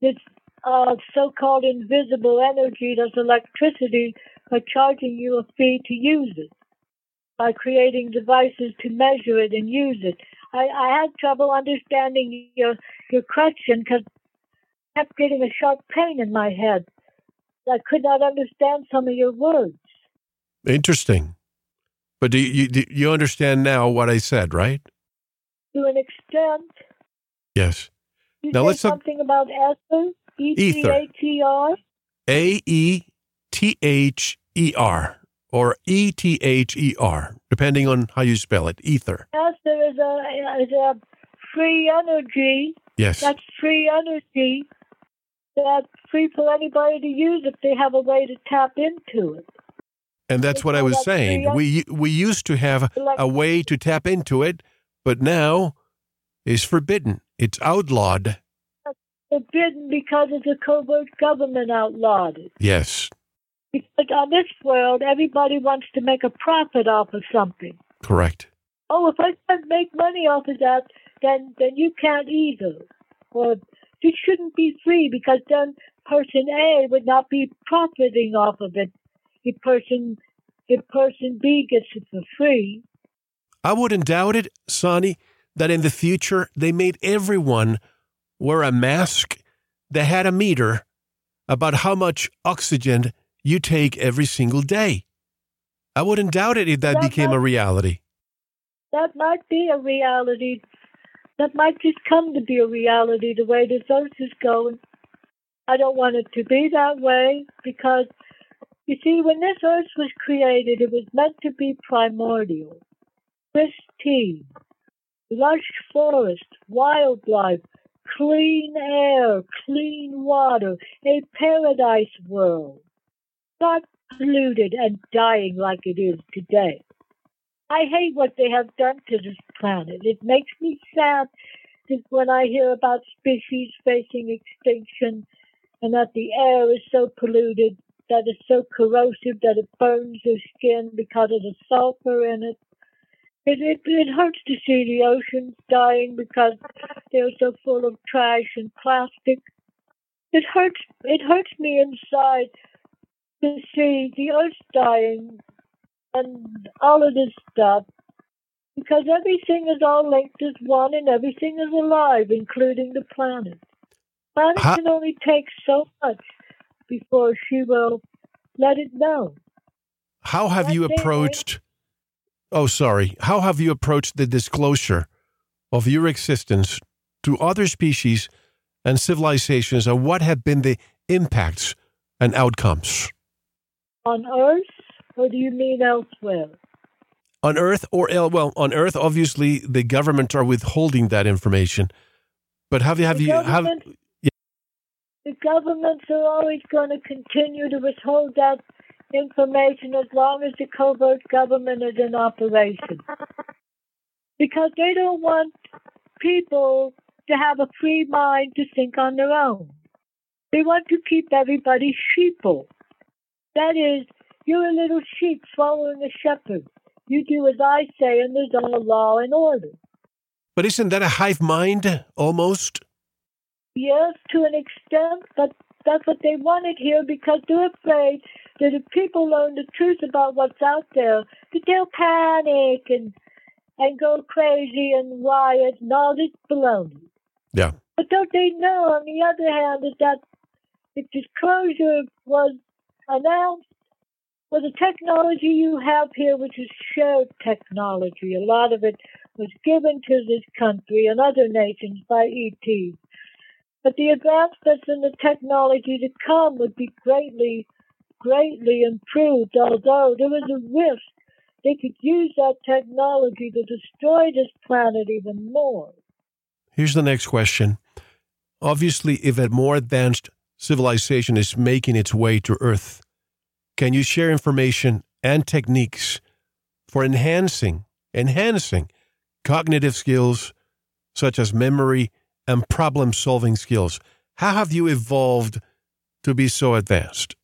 this uh, so-called invisible energy that's electricity by charging you a fee to use it, by creating devices to measure it and use it. I, I had trouble understanding your your question because I kept getting a sharp pain in my head. I could not understand some of your words. Interesting. But do you, do you understand now what I said, right? to an extent. Yes. You Now let's look- something about ether. E T Ether. H E R. A E T H E R or E T H E R, depending on how you spell it. Ether. Yes, there is a is a free energy. Yes. That's free energy. That's free for anybody to use if they have a way to tap into it. And that's what I was saying. We we used to have a way to tap into it, but now it's forbidden. It's outlawed. Forbidden because it's a covert government outlawed it. Yes, Because on this world, everybody wants to make a profit off of something. correct. Oh, if I can't make money off of that, then then you can't either. Or it shouldn't be free because then person A would not be profiting off of it. If person if person B gets it for free, I wouldn't doubt it, Sonny, that in the future they made everyone wear a mask that had a meter about how much oxygen you take every single day. I wouldn't doubt it if that That became a reality. that might be a reality. That might just come to be a reality the way this earth is going. I don't want it to be that way because, you see, when this earth was created, it was meant to be primordial, pristine, lush forest, wildlife, clean air, clean water, a paradise world, not polluted and dying like it is today. I hate what they have done to this planet. It makes me sad that when I hear about species facing extinction and that the air is so polluted, that it's so corrosive that it burns your skin because of the sulfur in it. It, it, it hurts to see the oceans dying because they're so full of trash and plastic. It hurts. It hurts me inside to see the earth dying and all of this stuff because everything is all linked as one and everything is alive, including the planet. Planet How- can only take so much before she will let it know. How have you approached? Oh, sorry. How have you approached the disclosure of your existence to other species and civilizations, and what have been the impacts and outcomes On Earth, or do you mean elsewhere? on Earth or el- well, on Earth? Obviously, the governments are withholding that information. But have you have The you have? government- The governments are always going to continue to withhold that information as long as the covert government is in operation. Because they don't want people to have a free mind to think on their own. They want to keep everybody sheeple. That is, you're a little sheep following a shepherd. You do as I say, and there's all law and order. But isn't that a hive mind almost? Yes, to an extent, but that's what they wanted here because they're afraid that if people learn the truth about what's out there, that they'll panic and and go crazy and riot and all this baloney. Yeah. But don't they know, on the other hand, that, that if disclosure was announced, well, the technology you have here, which is shared technology, a lot of it was given to this country and other nations by ETs. But the advancements in the technology to come would be greatly, greatly improved, although there was a risk they could use that technology to destroy this planet even more. Here's the next question. Obviously, if a more advanced civilization is making its way to Earth, can you share information and techniques for enhancing enhancing cognitive skills such as memory and problem-solving skills? How have you evolved to be so advanced?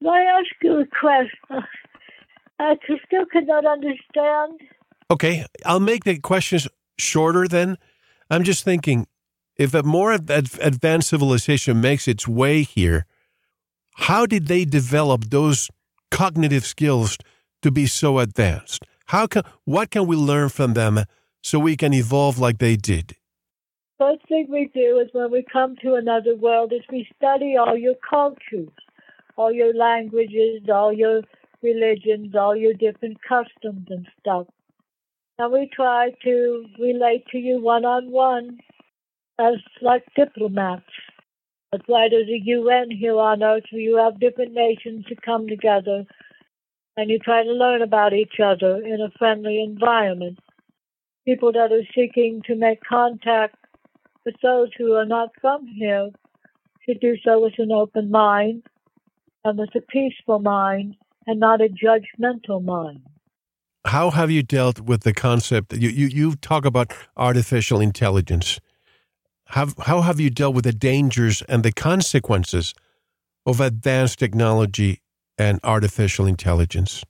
May I ask you a question? Uh, I still cannot understand. Okay, I'll make the questions shorter then. I'm just thinking if a more ad- ad- advanced civilization makes its way here, how did they develop those cognitive skills to be so advanced? How can what can we learn from them so we can evolve like they did? First thing we do is when we come to another world is we study all your cultures, all your languages, all your religions, all your different customs and stuff. And we try to relate to you one on one as like diplomats. That's why there's a UN here on Earth where you have different nations to come together and you try to learn about each other in a friendly environment. People that are seeking to make contact with those who are not from here should do so with an open mind and with a peaceful mind and not a judgmental mind. How have you dealt with the concept? You, you, you talk about artificial intelligence. Have, how have you dealt with the dangers and the consequences of advanced technology and artificial intelligence?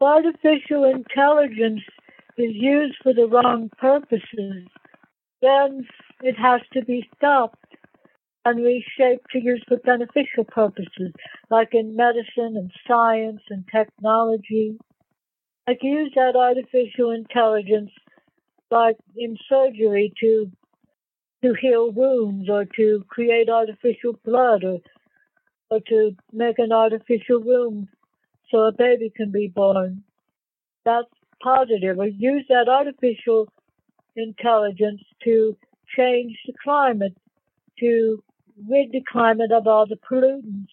Artificial intelligence is used for the wrong purposes. Then it has to be stopped and reshaped to use for beneficial purposes, like in medicine and science and technology. I Like use that artificial intelligence, like in surgery, to to heal wounds or to create artificial blood or, or to make an artificial womb so a baby can be born. That's positive. Or use that artificial intelligence to change the climate, to rid the climate of all the pollutants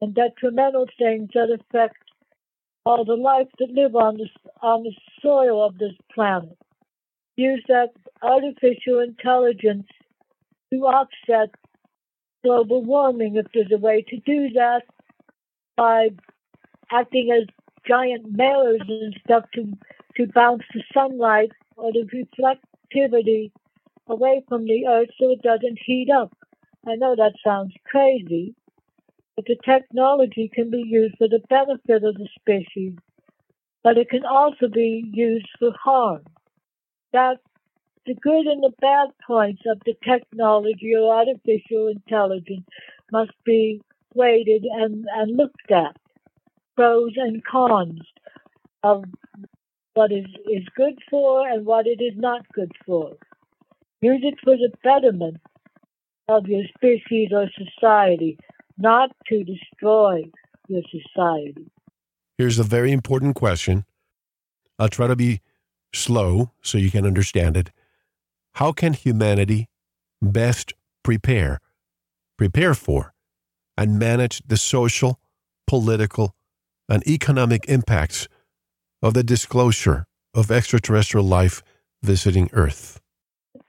and detrimental things that affect all the life that live on the, on the soil of this planet. Use that artificial intelligence to offset global warming if there's a way to do that by acting as giant mirrors and stuff to, to bounce the sunlight or the reflectivity away from the earth so it doesn't heat up. I know that sounds crazy, but the technology can be used for the benefit of the species, but it can also be used for harm. That the good and the bad points of the technology or artificial intelligence must be weighted and, and looked at. Pros and cons of what is, is good for and what it is not good for. Use it for the betterment of your species or society, not to destroy your society. Here's a very important question. I'll try to be slow so you can understand it. How can humanity best prepare, prepare for, and manage the social, political, and economic impacts of the disclosure of extraterrestrial life visiting Earth?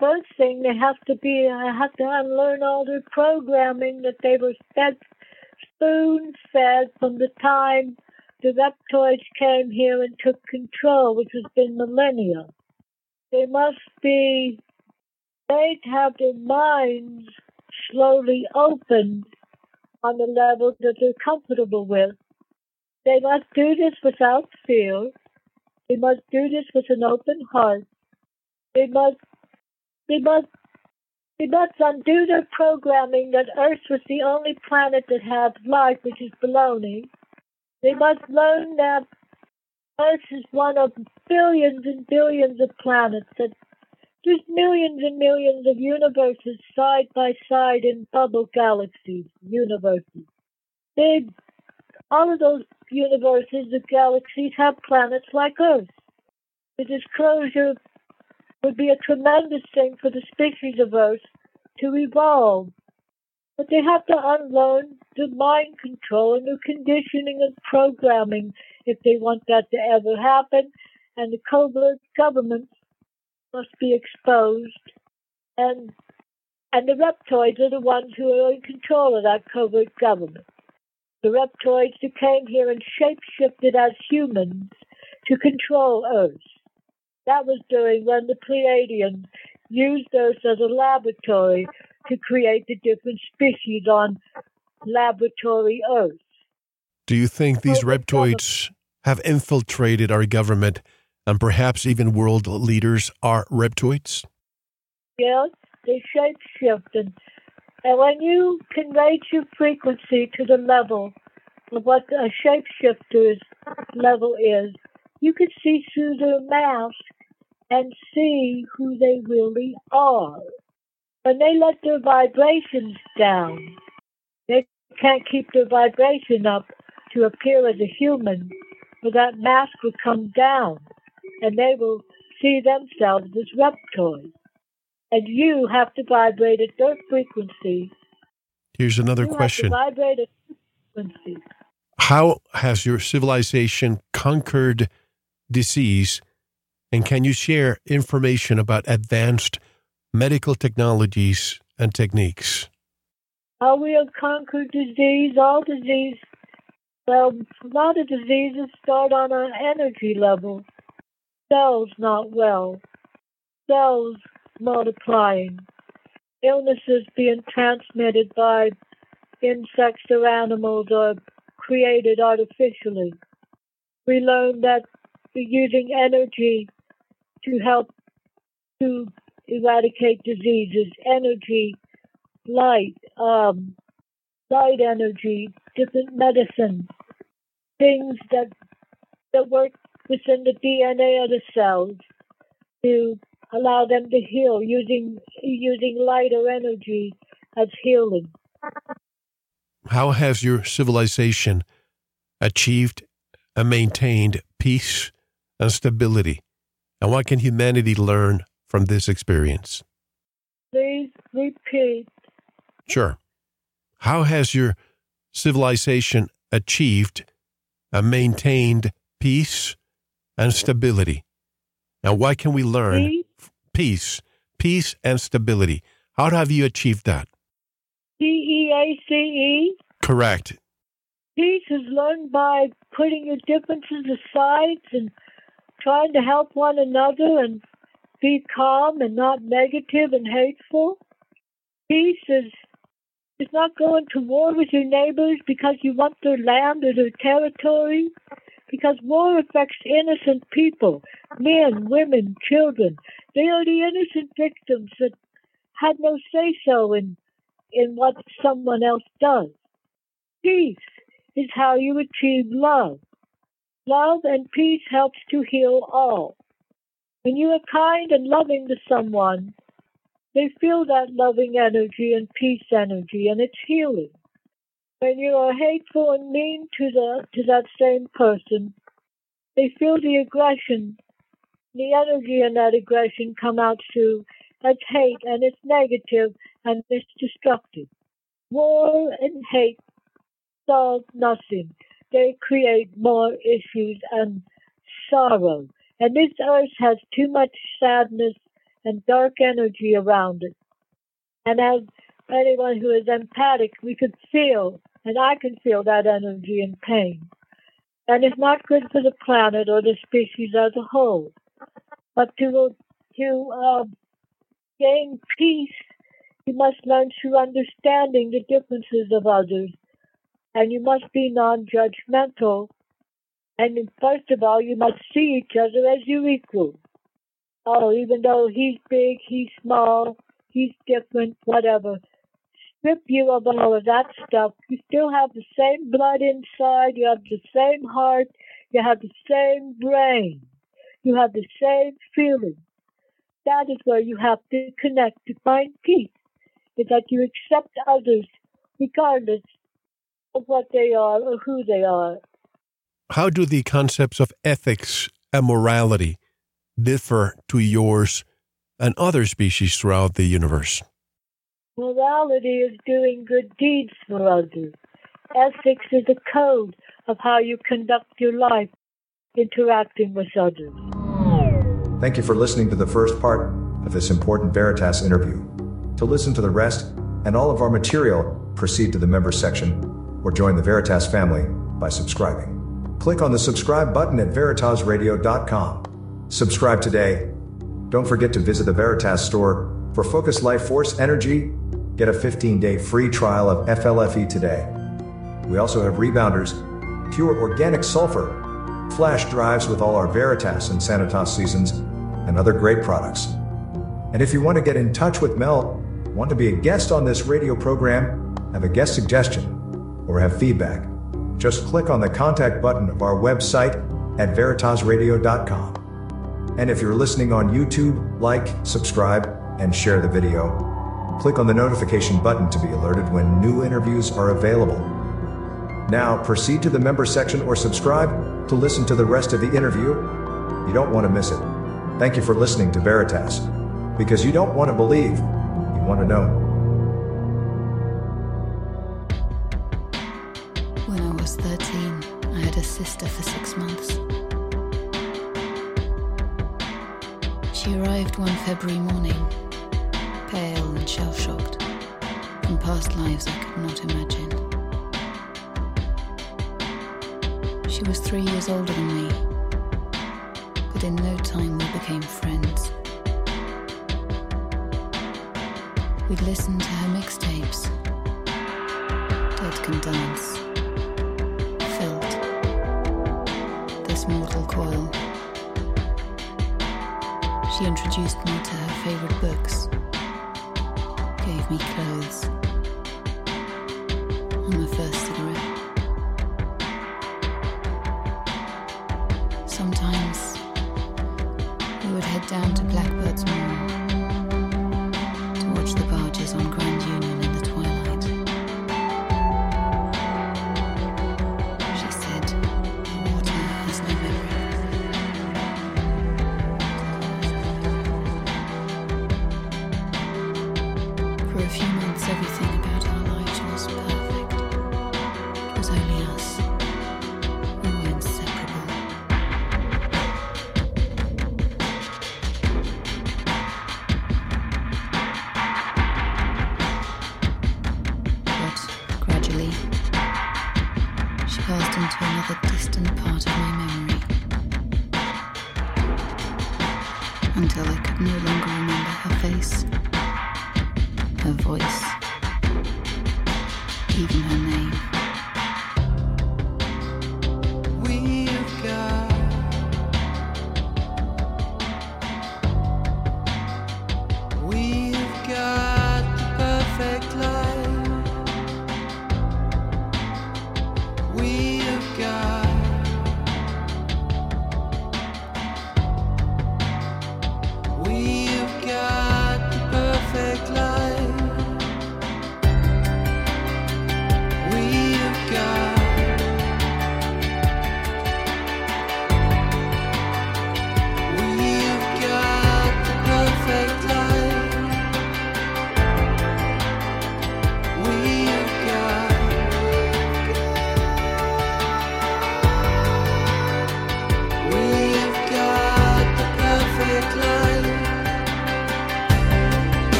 First thing they have to be I have to unlearn all their programming that they were fed spoon fed from the time the reptoids came here and took control, which has been millennia. They must be to have their minds slowly opened on the level that they're comfortable with. They must do this without fear. They must do this with an open heart. They must we must we must undo their programming that Earth was the only planet that had life, which is baloney. They must learn that Earth is one of billions and billions of planets, that there's millions and millions of universes side by side in bubble galaxies, universes. They, all of those universes, the galaxies, have planets like Earth. The disclosure would be a tremendous thing for the species of Earth to evolve. But they have to unlearn the mind control and the conditioning and programming if they want that to ever happen. And the covert governments must be exposed. And and the reptoids are the ones who are in control of that covert government. The reptoids who came here and shapeshifted as humans to control Earth. That was doing when the Pleiadians used us as a laboratory to create the different species on laboratory Earth. Do you think these reptoids have infiltrated our government and perhaps even world leaders are reptoids? Yes, they shapeshift. And, and when you can raise your frequency to the level of what a shapeshifter's level is, you can see through their mask and see who they really are. When they let their vibrations down, they can't keep their vibration up to appear as a human, or that mask will come down and they will see themselves as reptoids. And you have to vibrate at their frequency Here's another You have to question. vibrate a frequency. How has your civilization conquered disease? And can you share information about advanced medical technologies and techniques? How we have conquered disease, all disease. Well, a lot of diseases start on an energy level. Cells not well. Cells multiplying. Illnesses being transmitted by insects or animals or created artificially. We learned that using energy to help to eradicate diseases, energy, light, um, light energy, different medicines, things that that work within the DNA of the cells to allow them to heal using using light or energy as healing. How has your civilization achieved and maintained peace and stability? And what can humanity learn from this experience? Please repeat. Sure. How has your civilization achieved and maintained peace and stability? And what can we learn? Please, Peace, peace and stability. How have you achieved that? P E A C E. Correct. Peace is learned by putting your differences aside and trying to help one another and be calm and not negative and hateful. Peace is is not going to war with your neighbors because you want their land or their territory. Because war affects innocent people, men, women, children. They are the innocent victims that had no say so in in what someone else does. Peace is how you achieve love. Love and peace helps to heal all. When you are kind and loving to someone, they feel that loving energy and peace energy, and it's healing. When you are hateful and mean to the to that same person, they feel the aggression, the energy in that aggression come out to as hate, and it's negative and it's destructive. War and hate solve nothing. They create more issues and sorrow. And this earth has too much sadness and dark energy around it. And as anyone who is empathic, we could feel, and I can feel that energy and pain. And it's not good for the planet or the species as a whole. But to to uh, gain peace, you must learn through understanding the differences of others, and you must be non-judgmental. And first of all, you must see each other as your equals. Oh, even though he's big, he's small, he's different, whatever. Strip you of all of that stuff. You still have the same blood inside. You have the same heart. You have the same brain. You have the same feelings. That is where you have to connect to find peace. Is that you accept others regardless what they are or who they are. How do the concepts of ethics and morality differ to yours and other species throughout the universe? Morality is doing good deeds for others. Ethics is a code of how you conduct your life interacting with others. Thank you for listening to the first part of this important Veritas interview. To listen to the rest and all of our material, proceed to the members section or join the Veritas family by subscribing. Click on the subscribe button at veritasradio.com. Subscribe today. Don't forget to visit the Veritas store for Focus Life Force Energy. Get a 15 day free trial of FLFE today. We also have rebounders, pure organic sulfur, flash drives with all our Veritas and Sanitas seasons, and other great products. And if you want to get in touch with Mel, want to be a guest on this radio program, have a guest suggestion, or have feedback, just click on the contact button of our website at veritasradio.com. And if you're listening on YouTube, like, subscribe, and share the video. Click on the notification button to be alerted when new interviews are available. Now, proceed to the member section or subscribe to listen to the rest of the interview. You don't want to miss it. Thank you for listening to Veritas. Because you don't want to believe, you want to know. Was 13, I had a sister for six months. She arrived one February morning, pale and shell shocked, from past lives I could not imagine. She was three years older than me, but in no time we became friends. We'd listen to her mixtapes, Dead Can Dance, Mortal Coil. She introduced me to her favorite books, gave me clothes, and my first cigarette.